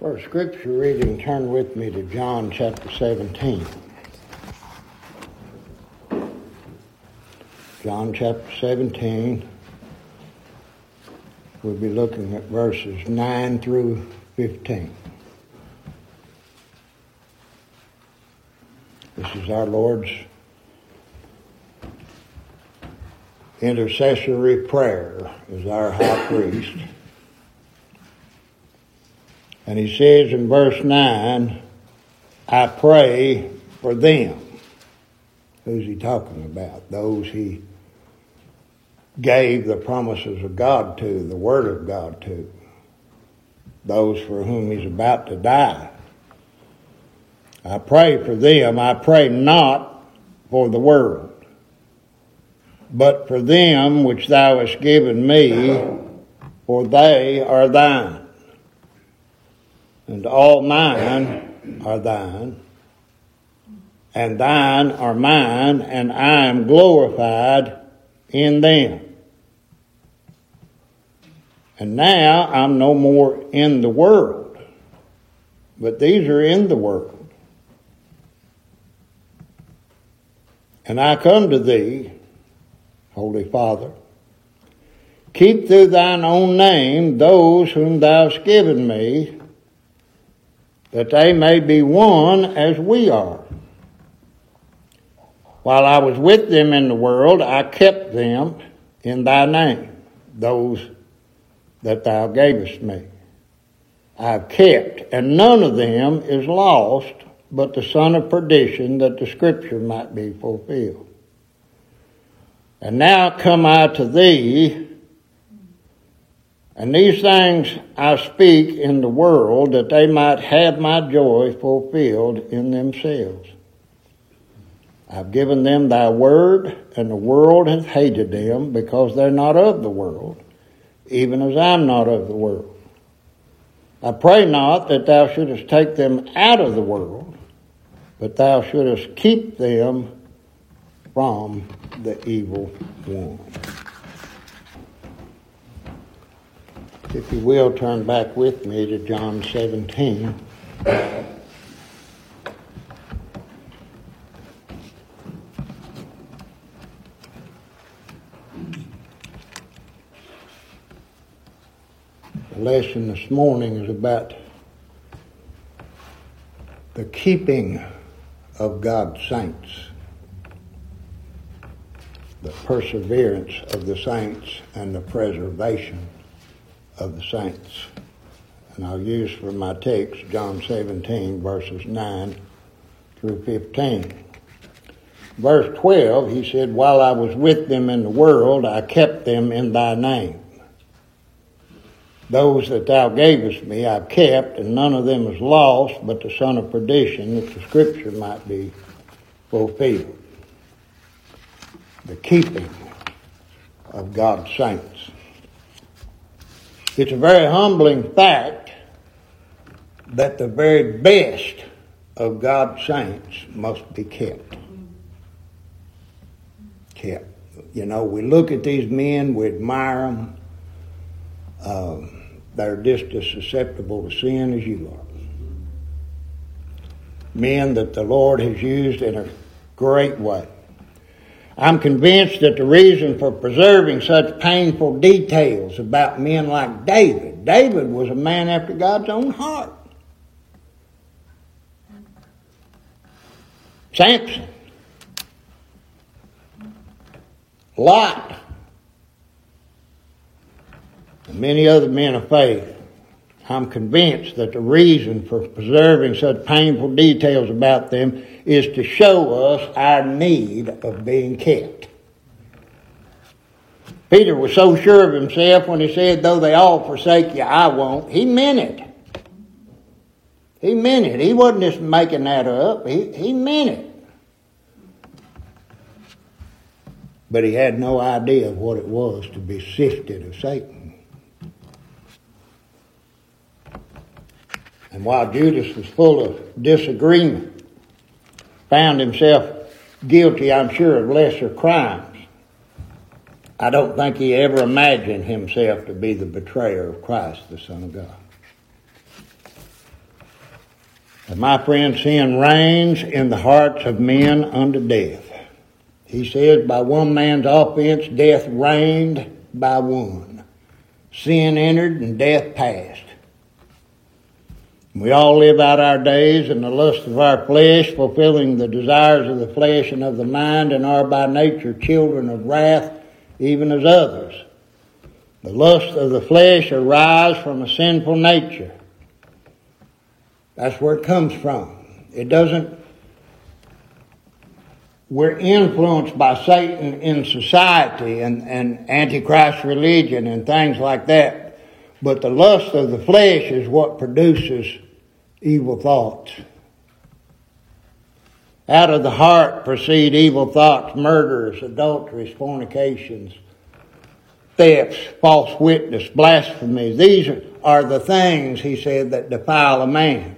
For scripture reading, turn with me to John chapter 17. John chapter 17. We'll be looking at verses 9 through 15. This is our Lord's intercessory prayer as our high priest. And he says in verse 9, I pray for them. Who's he talking about? Those he gave the promises of God to, the Word of God to. Those for whom he's about to die. I pray for them. I pray not for the world, but for them which thou hast given me, for they are thine and all mine are thine, and thine are mine, and I am glorified in them. And now I'm no more in the world, but these are in the world. And I come to thee, Holy Father, keep through thine own name those whom thou hast given me, that they may be one as we are. While I was with them in the world, I kept them in thy name, those that thou gavest me. I've kept, and none of them is lost, but the son of perdition, that the scripture might be fulfilled. And now come I to thee, and these things I speak in the world that they might have my joy fulfilled in themselves. I've given them thy word, and the world hath hated them because they're not of the world, even as I'm not of the world. I pray not that thou shouldest take them out of the world, but thou shouldest keep them from the evil one. If you will, turn back with me to John 17. The lesson this morning is about the keeping of God's saints, the perseverance of the saints, and the preservation of the saints. And I'll use for my text John 17, verses 9 through 15. Verse 12, he said, While I was with them in the world, I kept them in thy name. Those that thou gavest me I've kept, and none of them is lost, but the son of perdition, that the scripture might be fulfilled. The keeping of God's saints. It's a very humbling fact that the very best of God's saints must be kept. Kept. You know, we look at these men, we admire them. Um, they're just as susceptible to sin as you are. Men that the Lord has used in a great way. I'm convinced that the reason for preserving such painful details about men like David, David was a man after God's own heart. Samson, Lot, and many other men of faith. I'm convinced that the reason for preserving such painful details about them is to show us our need of being kept. Peter was so sure of himself when he said, Though they all forsake you, I won't. He meant it. He meant it. He wasn't just making that up, he, he meant it. But he had no idea of what it was to be sifted of Satan. And while Judas was full of disagreement, found himself guilty, I'm sure, of lesser crimes, I don't think he ever imagined himself to be the betrayer of Christ, the Son of God. And my friend, sin reigns in the hearts of men unto death. He says, by one man's offense, death reigned by one. Sin entered and death passed. We all live out our days in the lust of our flesh, fulfilling the desires of the flesh and of the mind, and are by nature children of wrath, even as others. The lust of the flesh arise from a sinful nature. That's where it comes from. It doesn't, we're influenced by Satan in society and, and Antichrist religion and things like that. But the lust of the flesh is what produces evil thoughts. Out of the heart proceed evil thoughts, murders, adulteries, fornications, thefts, false witness, blasphemies. These are the things, he said, that defile a man.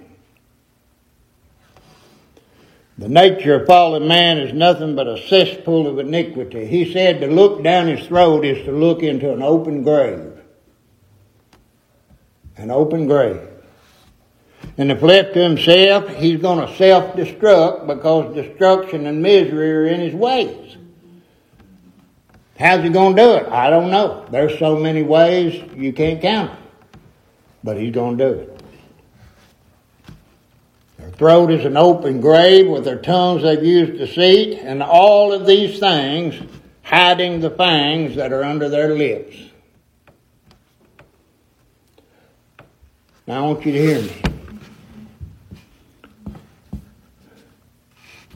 The nature of fallen man is nothing but a cesspool of iniquity. He said to look down his throat is to look into an open grave. An open grave. And if left to himself, he's going to self destruct because destruction and misery are in his ways. How's he going to do it? I don't know. There's so many ways you can't count them. But he's going to do it. Their throat is an open grave. With their tongues they've used deceit. And all of these things hiding the fangs that are under their lips. Now I want you to hear me.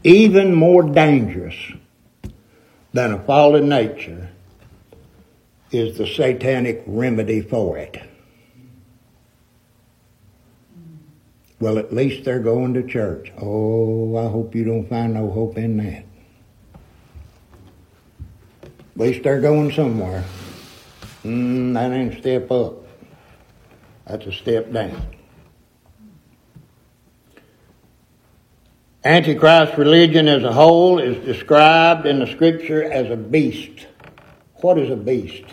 Even more dangerous than a fallen nature is the satanic remedy for it. Well, at least they're going to church. Oh, I hope you don't find no hope in that. At least they're going somewhere. Mm, that ain't a step up. That's a step down. Antichrist religion as a whole is described in the scripture as a beast. What is a beast?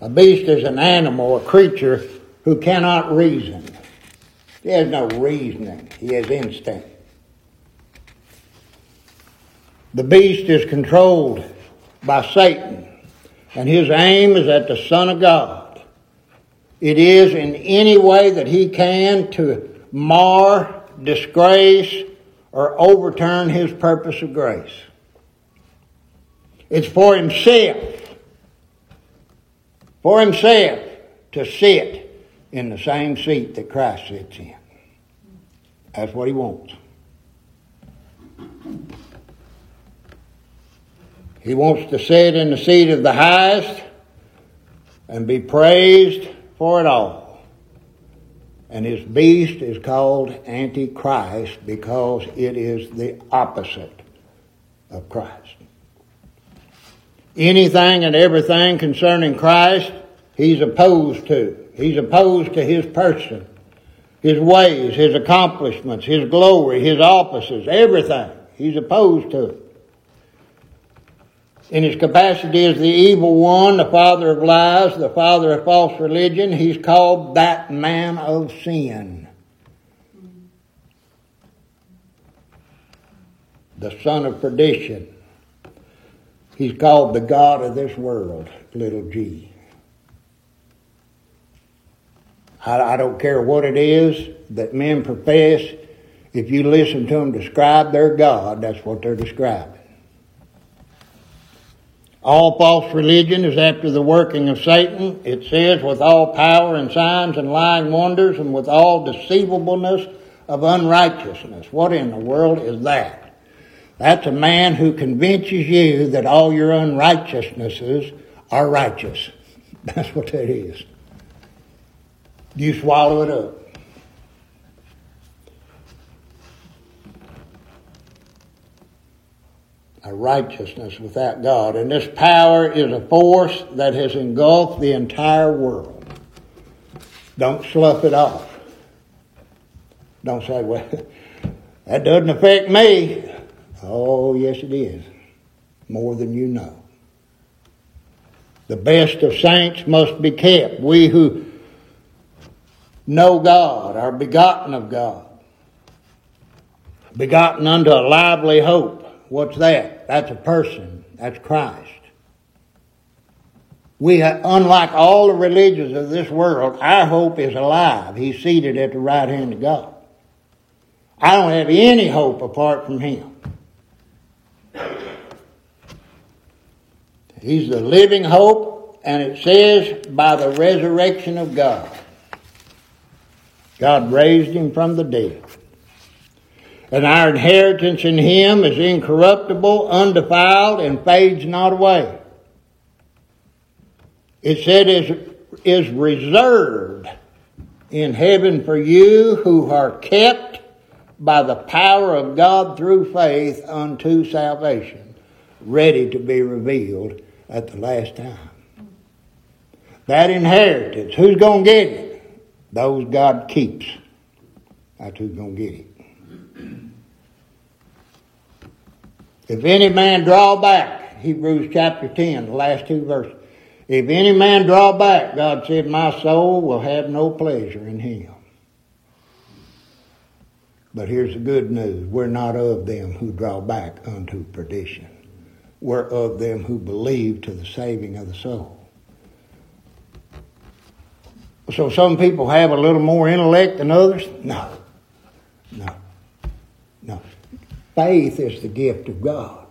A beast is an animal, a creature who cannot reason. He has no reasoning. He has instinct. The beast is controlled by Satan, and his aim is at the Son of God. It is in any way that he can to mar disgrace, or overturn his purpose of grace. It's for himself, for himself to sit in the same seat that Christ sits in. That's what he wants. He wants to sit in the seat of the highest and be praised for it all. And his beast is called Antichrist because it is the opposite of Christ. Anything and everything concerning Christ, he's opposed to. He's opposed to his person, his ways, his accomplishments, his glory, his offices, everything. He's opposed to it in his capacity as the evil one, the father of lies, the father of false religion, he's called that man of sin. The son of perdition. He's called the God of this world, little g. I, I don't care what it is that men profess. If you listen to them describe their God, that's what they're describing. All false religion is after the working of Satan. It says, with all power and signs and lying wonders and with all deceivableness of unrighteousness. What in the world is that? That's a man who convinces you that all your unrighteousnesses are righteous. That's what that is. You swallow it up. Righteousness without God. And this power is a force that has engulfed the entire world. Don't slough it off. Don't say, well, that doesn't affect me. Oh, yes, it is. More than you know. The best of saints must be kept. We who know God, are begotten of God, begotten unto a lively hope. What's that? That's a person. That's Christ. We, unlike all the religions of this world, our hope is alive. He's seated at the right hand of God. I don't have any hope apart from Him. He's the living hope, and it says by the resurrection of God. God raised him from the dead. And our inheritance in him is incorruptible, undefiled, and fades not away. It said is, is reserved in heaven for you who are kept by the power of God through faith unto salvation, ready to be revealed at the last time. That inheritance, who's going to get it? Those God keeps. That's who's going to get it. If any man draw back, Hebrews chapter 10, the last two verses. If any man draw back, God said, My soul will have no pleasure in him. But here's the good news we're not of them who draw back unto perdition we're of them who believe to the saving of the soul. So some people have a little more intellect than others? No. No. No. Faith is the gift of God.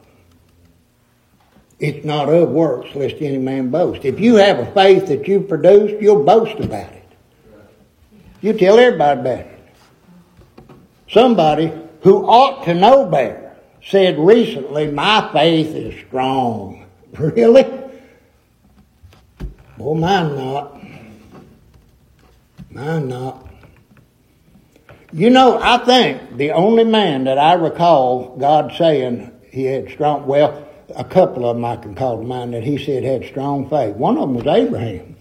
It's not of works, lest any man boast. If you have a faith that you produced, you'll boast about it. You tell everybody about it. Somebody who ought to know better said recently, My faith is strong. Really? Well, mine not. Mine not. You know, I think the only man that I recall God saying he had strong, well, a couple of them I can call to mind that he said had strong faith. One of them was Abraham,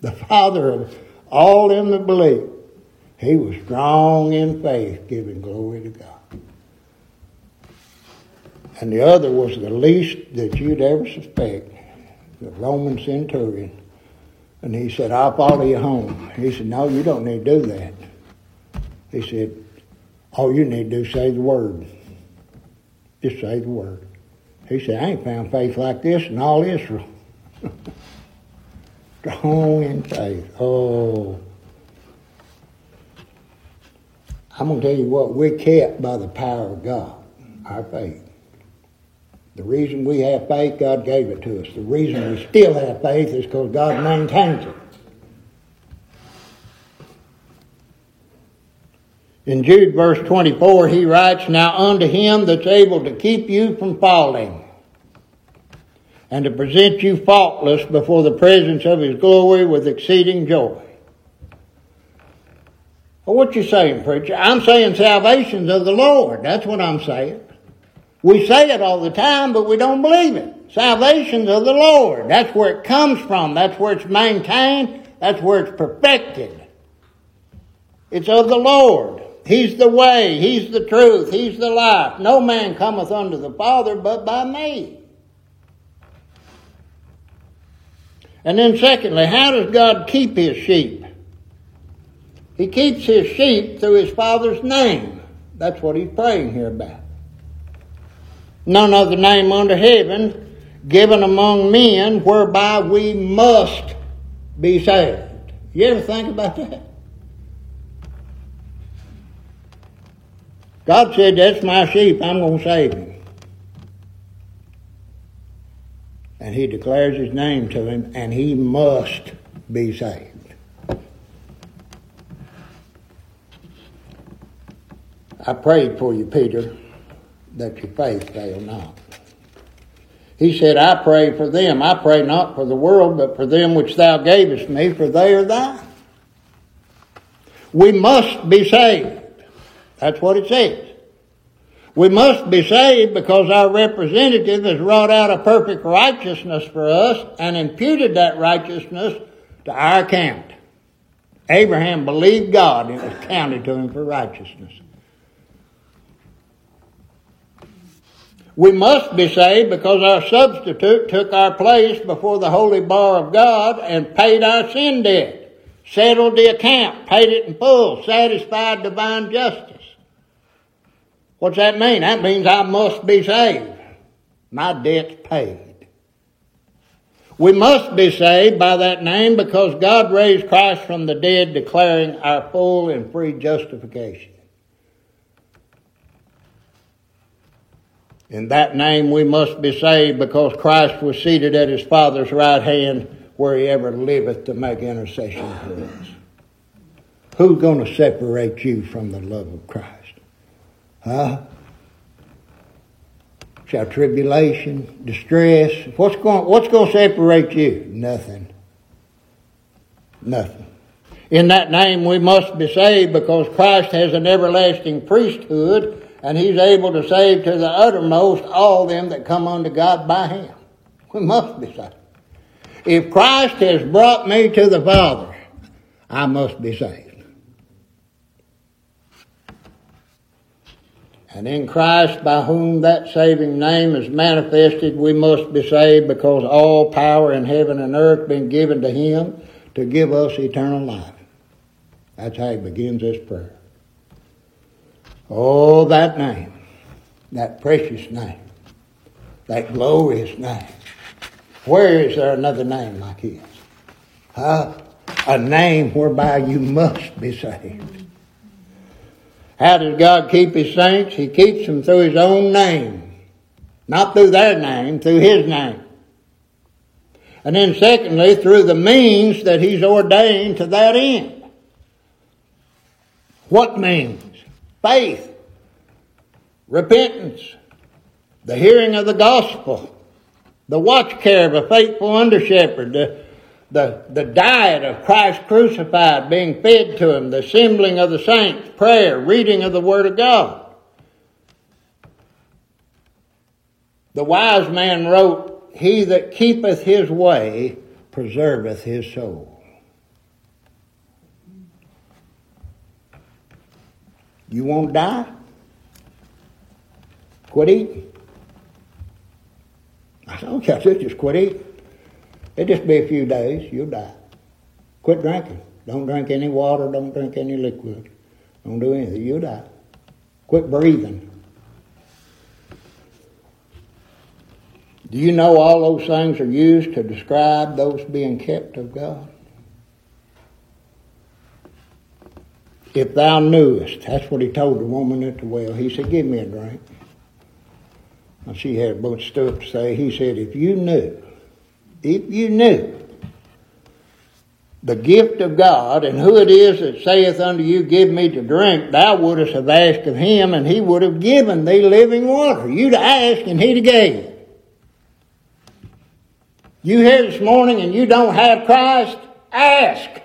the father of all them that believe. He was strong in faith, giving glory to God and the other was the least that you'd ever suspect, the Roman centurion. And he said, I'll follow you home. He said, No, you don't need to do that. He said, All you need to do is say the word. Just say the word. He said, I ain't found faith like this in all Israel. Strong in faith. Oh. I'm going to tell you what, we're kept by the power of God, our faith. The reason we have faith, God gave it to us. The reason we still have faith is because God maintains it. In Jude verse 24, he writes, Now unto him that's able to keep you from falling and to present you faultless before the presence of his glory with exceeding joy. Well, what you saying, preacher? I'm saying salvation's of the Lord. That's what I'm saying. We say it all the time, but we don't believe it. Salvation's of the Lord. That's where it comes from. That's where it's maintained. That's where it's perfected. It's of the Lord. He's the way. He's the truth. He's the life. No man cometh unto the Father but by me. And then secondly, how does God keep his sheep? He keeps his sheep through his Father's name. That's what he's praying here about none other name under heaven given among men whereby we must be saved. You ever think about that? God said, That's my sheep, I'm going to save him. And he declares his name to him, and he must be saved. I prayed for you, Peter that your faith fail not. He said, I pray for them. I pray not for the world, but for them which thou gavest me, for they are thine. We must be saved. That's what it says. We must be saved because our representative has wrought out a perfect righteousness for us and imputed that righteousness to our account. Abraham believed God and it was counted to him for righteousness. We must be saved because our substitute took our place before the holy bar of God and paid our sin debt, settled the account, paid it in full, satisfied divine justice. What's that mean? That means I must be saved. My debt's paid. We must be saved by that name because God raised Christ from the dead, declaring our full and free justification. In that name we must be saved because Christ was seated at his Father's right hand where he ever liveth to make intercession for us. Who's going to separate you from the love of Christ? Huh? Shall tribulation, distress, what's going, what's going to separate you? Nothing. Nothing. In that name we must be saved because Christ has an everlasting priesthood and he's able to save to the uttermost all them that come unto God by him. We must be saved. If Christ has brought me to the Father, I must be saved. And in Christ, by whom that saving name is manifested, we must be saved because all power in heaven and earth been given to him to give us eternal life. That's how he begins this prayer. Oh, that name, that precious name, that glorious name. Where is there another name like his? Huh? A name whereby you must be saved. How does God keep his saints? He keeps them through his own name. Not through their name, through his name. And then secondly, through the means that he's ordained to that end. What means? faith, repentance, the hearing of the gospel, the watch care of a faithful under shepherd, the, the, the diet of Christ crucified being fed to him, the assembling of the saints, prayer, reading of the Word of God. The wise man wrote, He that keepeth his way preserveth his soul. You won't die? Quit eating. I said, okay, I said, just quit eating. It'll just be a few days, you'll die. Quit drinking. Don't drink any water, don't drink any liquid. Don't do anything, you'll die. Quit breathing. Do you know all those things are used to describe those being kept of God? If thou knewest, that's what he told the woman at the well. He said, Give me a drink. And she had a bunch of stuff to say. He said, If you knew, if you knew the gift of God and who it is that saith unto you, Give me to drink, thou wouldst have asked of him, and he would have given thee living water. You'd ask, and he'd have gave. You here this morning and you don't have Christ, ask.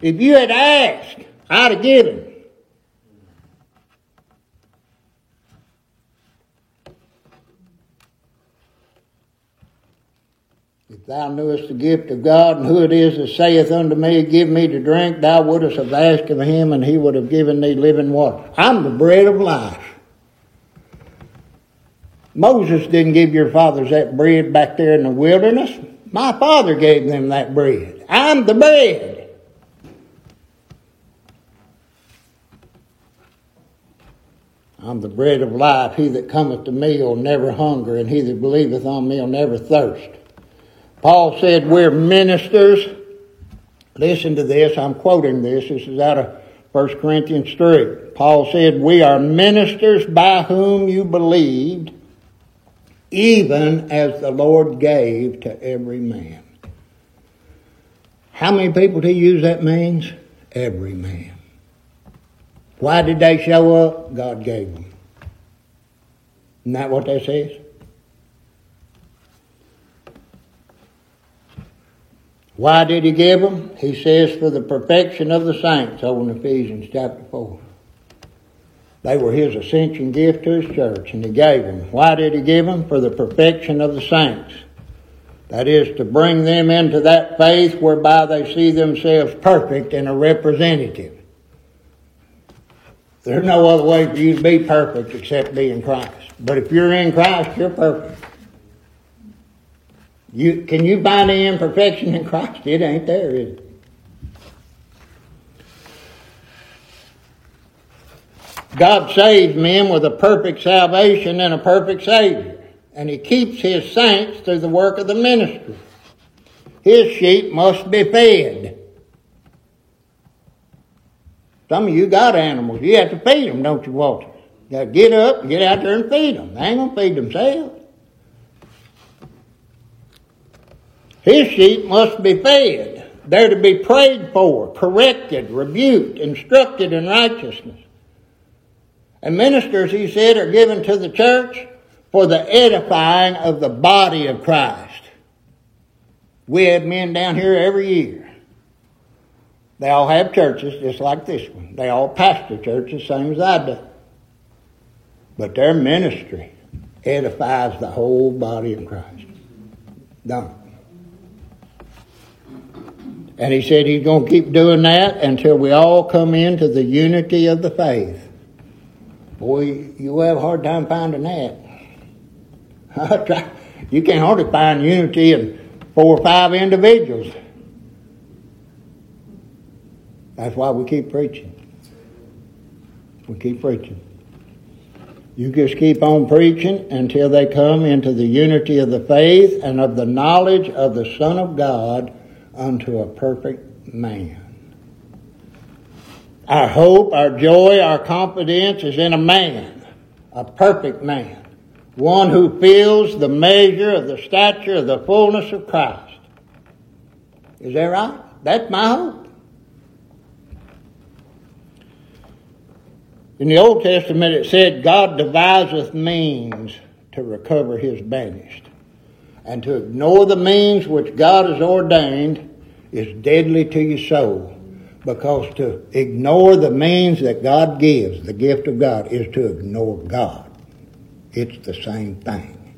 If you had asked, I'd have given. Thou knewest the gift of God and who it is that saith unto me, Give me to drink, thou wouldst have asked of him, and he would have given thee living water. I'm the bread of life. Moses didn't give your fathers that bread back there in the wilderness. My father gave them that bread. I'm the bread. I'm the bread of life. He that cometh to me will never hunger, and he that believeth on me will never thirst. Paul said, We're ministers. Listen to this. I'm quoting this. This is out of 1 Corinthians 3. Paul said, We are ministers by whom you believed, even as the Lord gave to every man. How many people do you use that means? Every man. Why did they show up? God gave them. Isn't that what that says? Why did he give them? He says for the perfection of the saints over in Ephesians chapter 4. They were his ascension gift to his church, and he gave them. Why did he give them? For the perfection of the saints. That is to bring them into that faith whereby they see themselves perfect and a representative. There's no other way for you to be perfect except be in Christ. But if you're in Christ, you're perfect. You, can you find any imperfection in Christ? It ain't there, is it? God saves men with a perfect salvation and a perfect Savior, and He keeps His saints through the work of the ministry. His sheep must be fed. Some of you got animals. You have to feed them, don't you, Walter? You got to get up and get out there and feed them. They ain't going to feed themselves. His sheep must be fed. They're to be prayed for, corrected, rebuked, instructed in righteousness. And ministers, he said, are given to the church for the edifying of the body of Christ. We have men down here every year. They all have churches just like this one. They all pastor churches, same as I do. But their ministry edifies the whole body of Christ. Don't. And he said he's going to keep doing that until we all come into the unity of the faith. Boy, you have a hard time finding that. you can't hardly find unity in four or five individuals. That's why we keep preaching. We keep preaching. You just keep on preaching until they come into the unity of the faith and of the knowledge of the Son of God unto a perfect man. Our hope, our joy, our confidence is in a man, a perfect man, one who fills the measure of the stature of the fullness of Christ. Is that right? That's my hope. In the Old Testament, it said, God deviseth means to recover his banished. And to ignore the means which God has ordained is deadly to your soul. Because to ignore the means that God gives, the gift of God, is to ignore God. It's the same thing.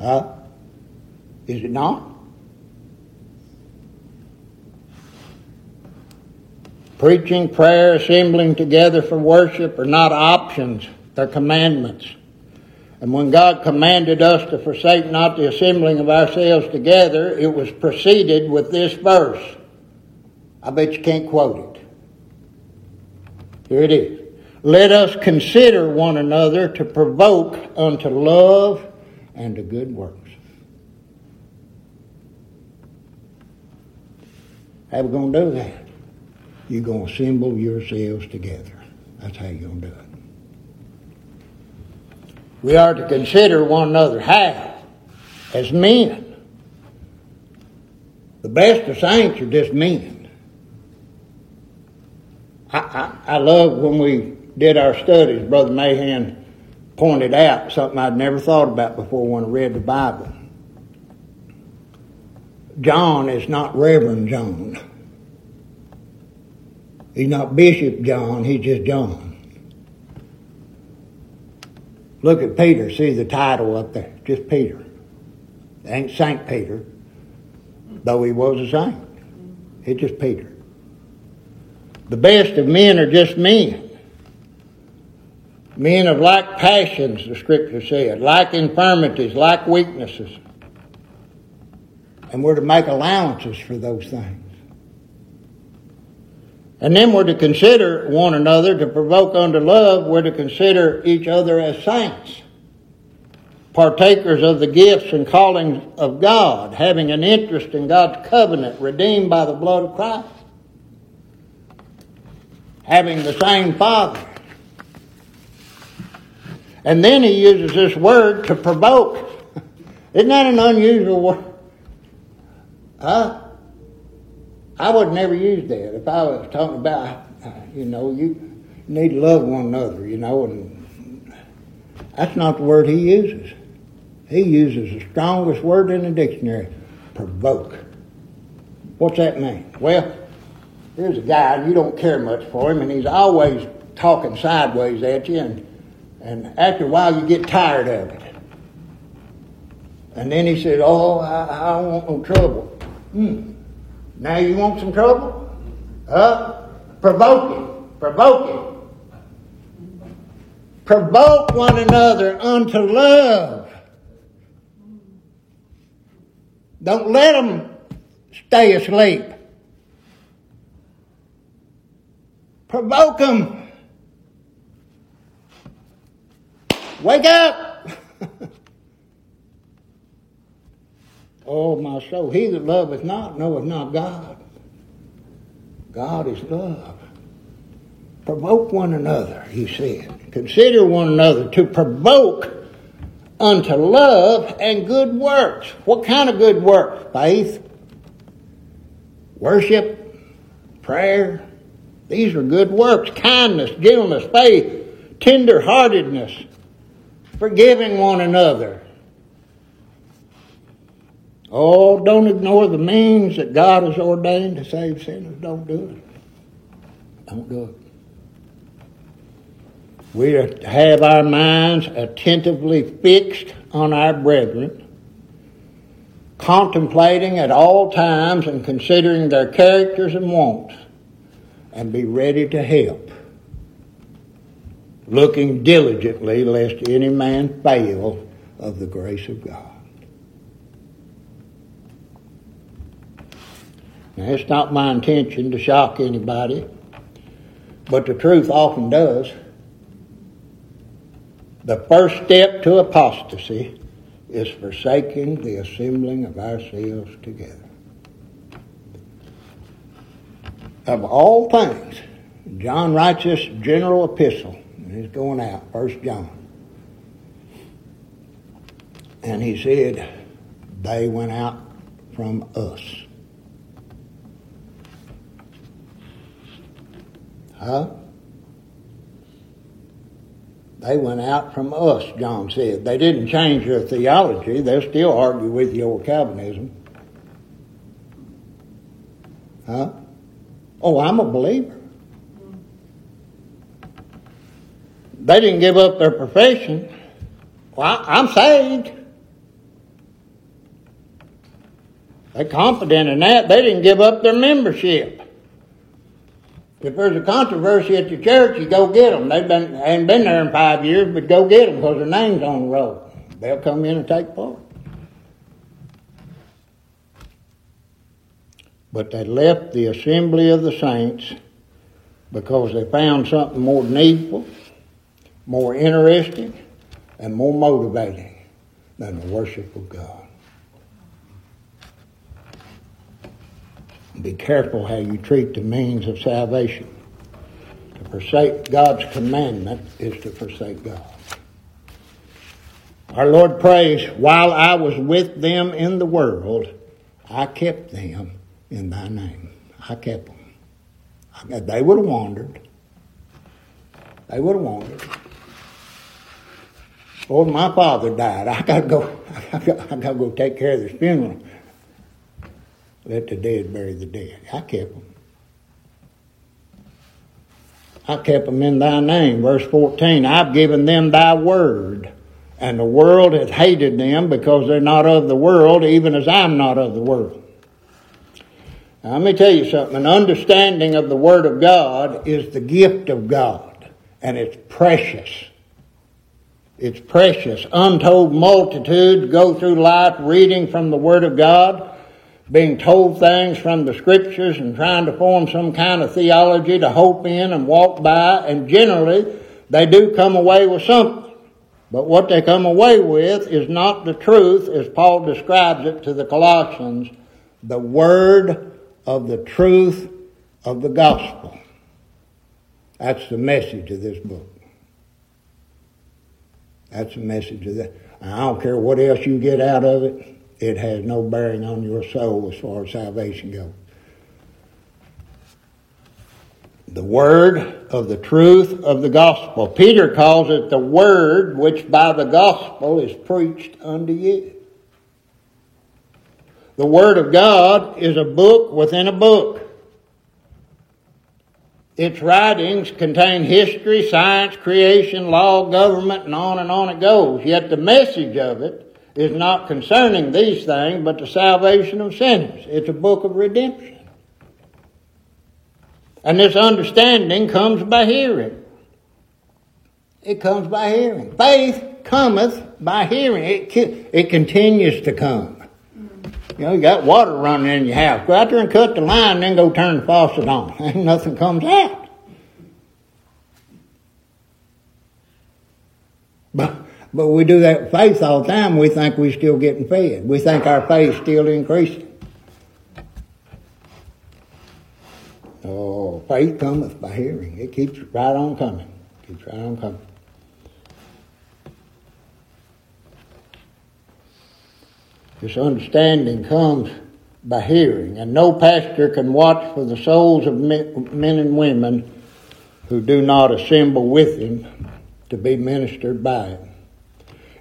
Huh? Is it not? Preaching, prayer, assembling together for worship are not options, they're commandments. And when God commanded us to forsake not the assembling of ourselves together, it was preceded with this verse. I bet you can't quote it. Here it is. Let us consider one another to provoke unto love and to good works. How we going to do that? You're going to assemble yourselves together. That's how you're going to do it. We are to consider one another how? As men. The best of saints are just men. I, I, I love when we did our studies, Brother Mahan pointed out something I'd never thought about before when I read the Bible. John is not Reverend John. He's not Bishop John, he's just John. Look at Peter, see the title up there, just Peter. Ain't Saint Peter, though he was a saint. It's just Peter. The best of men are just men. Men of like passions, the scripture said, like infirmities, like weaknesses. And we're to make allowances for those things. And then we're to consider one another to provoke unto love. We're to consider each other as saints, partakers of the gifts and callings of God, having an interest in God's covenant, redeemed by the blood of Christ, having the same Father. And then he uses this word to provoke. Isn't that an unusual word? Huh? I would never use that if I was talking about, you know, you need to love one another, you know, and that's not the word he uses. He uses the strongest word in the dictionary, provoke. What's that mean? Well, here's a guy, and you don't care much for him, and he's always talking sideways at you, and, and after a while you get tired of it. And then he said, Oh, I, I want no trouble. Hmm. Now you want some trouble? Huh? Provoke it. Provoke it. Provoke one another unto love. Don't let them stay asleep. Provoke them. Wake up! Oh, my soul, he that loveth not knoweth not God. God is love. Provoke one another, he said. Consider one another to provoke unto love and good works. What kind of good works? Faith, worship, prayer. These are good works. Kindness, gentleness, faith, tender-heartedness, forgiving one another. Oh, don't ignore the means that God has ordained to save sinners. Don't do it. Don't do it. We have our minds attentively fixed on our brethren, contemplating at all times and considering their characters and wants, and be ready to help, looking diligently lest any man fail of the grace of God. Now, it's not my intention to shock anybody, but the truth often does. The first step to apostasy is forsaking the assembling of ourselves together. Of all things, John writes this general epistle, and he's going out, First John. And he said, they went out from us. Huh? They went out from us, John said. They didn't change their theology. They still argue with you over Calvinism. Huh? Oh, I'm a believer. They didn't give up their profession. Well, I'm saved. They're confident in that. They didn't give up their membership. If there's a controversy at your church, you go get them. They've been ain't been there in five years, but go get them because their name's on the roll. They'll come in and take part. But they left the assembly of the saints because they found something more needful, more interesting, and more motivating than the worship of God. Be careful how you treat the means of salvation. To forsake God's commandment is to forsake God. Our Lord prays, while I was with them in the world, I kept them in thy name. I kept them. They would have wandered. They would have wandered. Oh, my father died. I gotta go. I gotta, I gotta go take care of this funeral. Let the dead bury the dead. I kept them. I kept them in thy name. Verse 14, I've given them thy word. And the world hath hated them because they're not of the world, even as I'm not of the world. Now, let me tell you something. An understanding of the Word of God is the gift of God, and it's precious. It's precious. Untold multitudes go through life reading from the Word of God being told things from the scriptures and trying to form some kind of theology to hope in and walk by, and generally they do come away with something. But what they come away with is not the truth as Paul describes it to the Colossians, the word of the truth of the gospel. That's the message of this book. That's the message of that. I don't care what else you get out of it it has no bearing on your soul as far as salvation goes. The word of the truth of the gospel. Peter calls it the word which by the gospel is preached unto you. The Word of God is a book within a book. Its writings contain history, science, creation, law, government, and on and on it goes. Yet the message of it is not concerning these things, but the salvation of sinners. It's a book of redemption. And this understanding comes by hearing. It comes by hearing. Faith cometh by hearing. It, it continues to come. You know, you got water running in your house. Go out there and cut the line, then go turn the faucet on. And nothing comes out. But But we do that with faith all the time. We think we're still getting fed. We think our faith's still increasing. Oh, faith cometh by hearing. It keeps right on coming. Keeps right on coming. This understanding comes by hearing, and no pastor can watch for the souls of men and women who do not assemble with him to be ministered by him.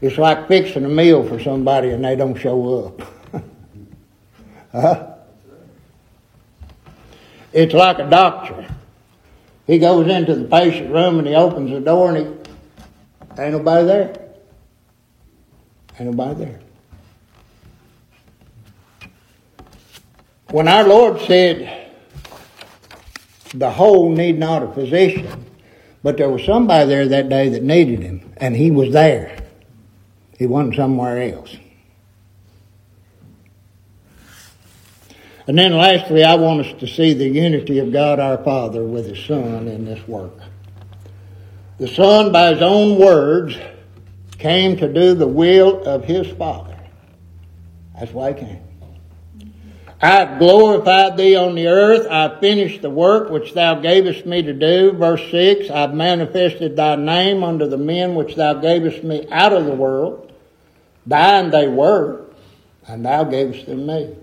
It's like fixing a meal for somebody and they don't show up. huh? It's like a doctor. He goes into the patient room and he opens the door and he ain't nobody there. Ain't nobody there. When our Lord said the whole need not a physician, but there was somebody there that day that needed him, and he was there. He wasn't somewhere else. And then lastly, I want us to see the unity of God our Father with His Son in this work. The Son, by His own words, came to do the will of His Father. That's why He came. I've glorified thee on the earth. I've finished the work which thou gavest me to do. Verse 6, I've manifested thy name unto the men which thou gavest me out of the world. Thine they were, and thou gavest them me.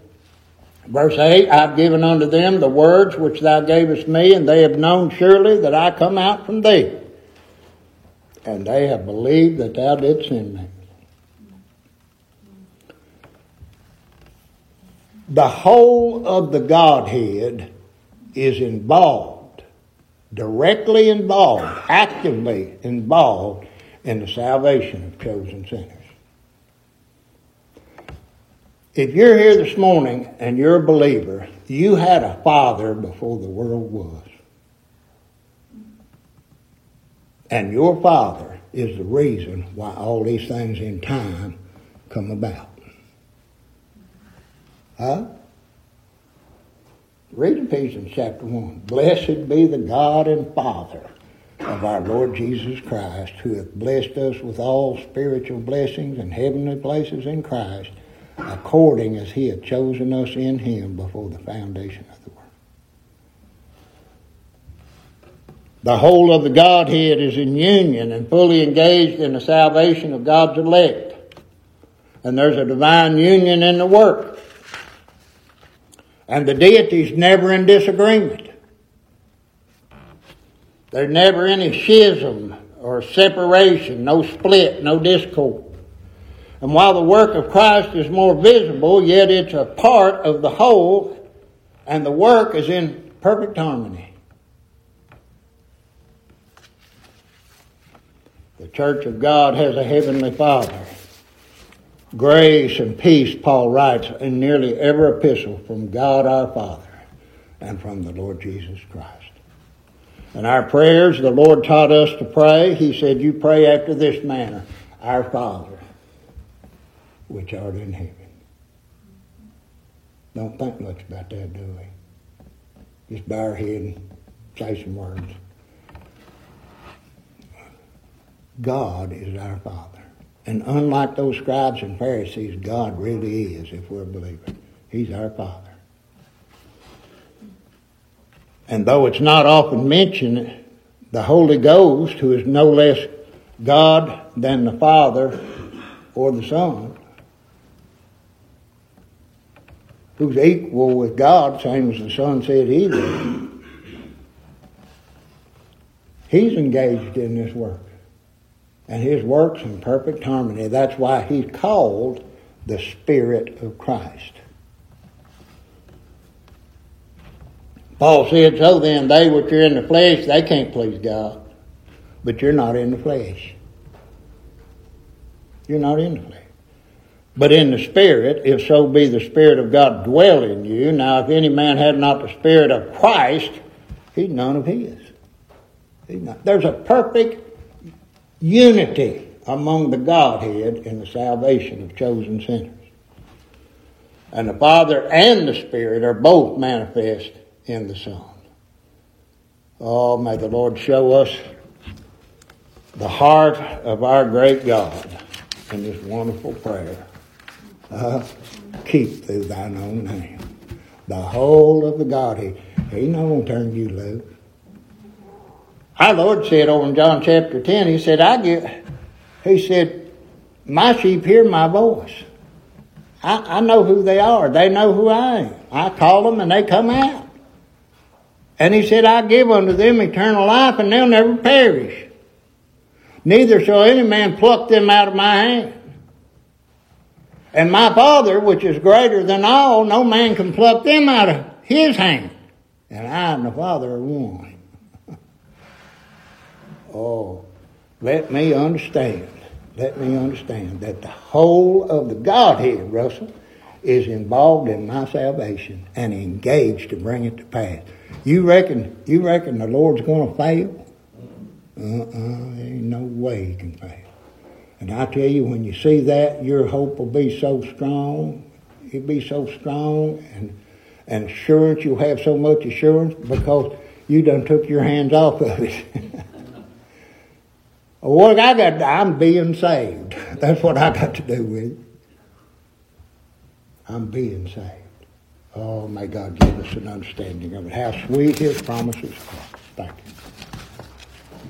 Verse 8, I've given unto them the words which thou gavest me, and they have known surely that I come out from thee. And they have believed that thou didst send me. the whole of the Godhead is involved, directly involved, actively involved in the salvation of chosen sinners. If you're here this morning and you're a believer, you had a father before the world was. And your father is the reason why all these things in time come about. Huh? Read Ephesians chapter 1. Blessed be the God and Father of our Lord Jesus Christ, who hath blessed us with all spiritual blessings and heavenly places in Christ, according as he had chosen us in him before the foundation of the world. The whole of the Godhead is in union and fully engaged in the salvation of God's elect. And there's a divine union in the work. And the deity's never in disagreement. There's never any schism or separation, no split, no discord. And while the work of Christ is more visible, yet it's a part of the whole, and the work is in perfect harmony. The church of God has a heavenly Father Grace and peace, Paul writes in nearly every epistle from God our Father and from the Lord Jesus Christ. In our prayers, the Lord taught us to pray. He said, You pray after this manner Our Father, which art in heaven. Don't think much about that, do we? Just bow our head and say some words. God is our Father. And unlike those scribes and Pharisees, God really is, if we're believers. He's our Father. And though it's not often mentioned, the Holy Ghost, who is no less God than the Father or the Son, who's equal with God, same as the Son said he would, he's engaged in this work and his works in perfect harmony. That's why he's called the Spirit of Christ. Paul said, So then, they which are in the flesh, they can't please God. But you're not in the flesh. You're not in the flesh. But in the Spirit, if so be the Spirit of God dwell in you. Now, if any man had not the Spirit of Christ, he's none of his. There's a perfect unity among the Godhead in the salvation of chosen sinners. And the Father and the Spirit are both manifest in the Son. Oh, may the Lord show us the heart of our great God in this wonderful prayer. Uh, keep through thine own name. The whole of the Godhead. He not going to turn you loose. Our Lord said over in John chapter 10, He said, I get, He said, my sheep hear my voice. I, I know who they are. They know who I am. I call them and they come out. And he said, I give unto them eternal life and they'll never perish. Neither shall any man pluck them out of my hand. And my Father, which is greater than all, no man can pluck them out of his hand. And I and the Father are one. oh, let me understand. Let me understand that the whole of the Godhead, Russell, is involved in my salvation and engaged to bring it to pass. You reckon you reckon the Lord's going to fail? Uh-uh, ain't no way he can fail. And I tell you, when you see that, your hope will be so strong. It'll be so strong, and and assurance you'll have so much assurance because you done took your hands off of it. Oh, what I got, I'm being saved. That's what I got to do with it. I'm being saved. Oh, may God give us an understanding of it. How sweet His promises are.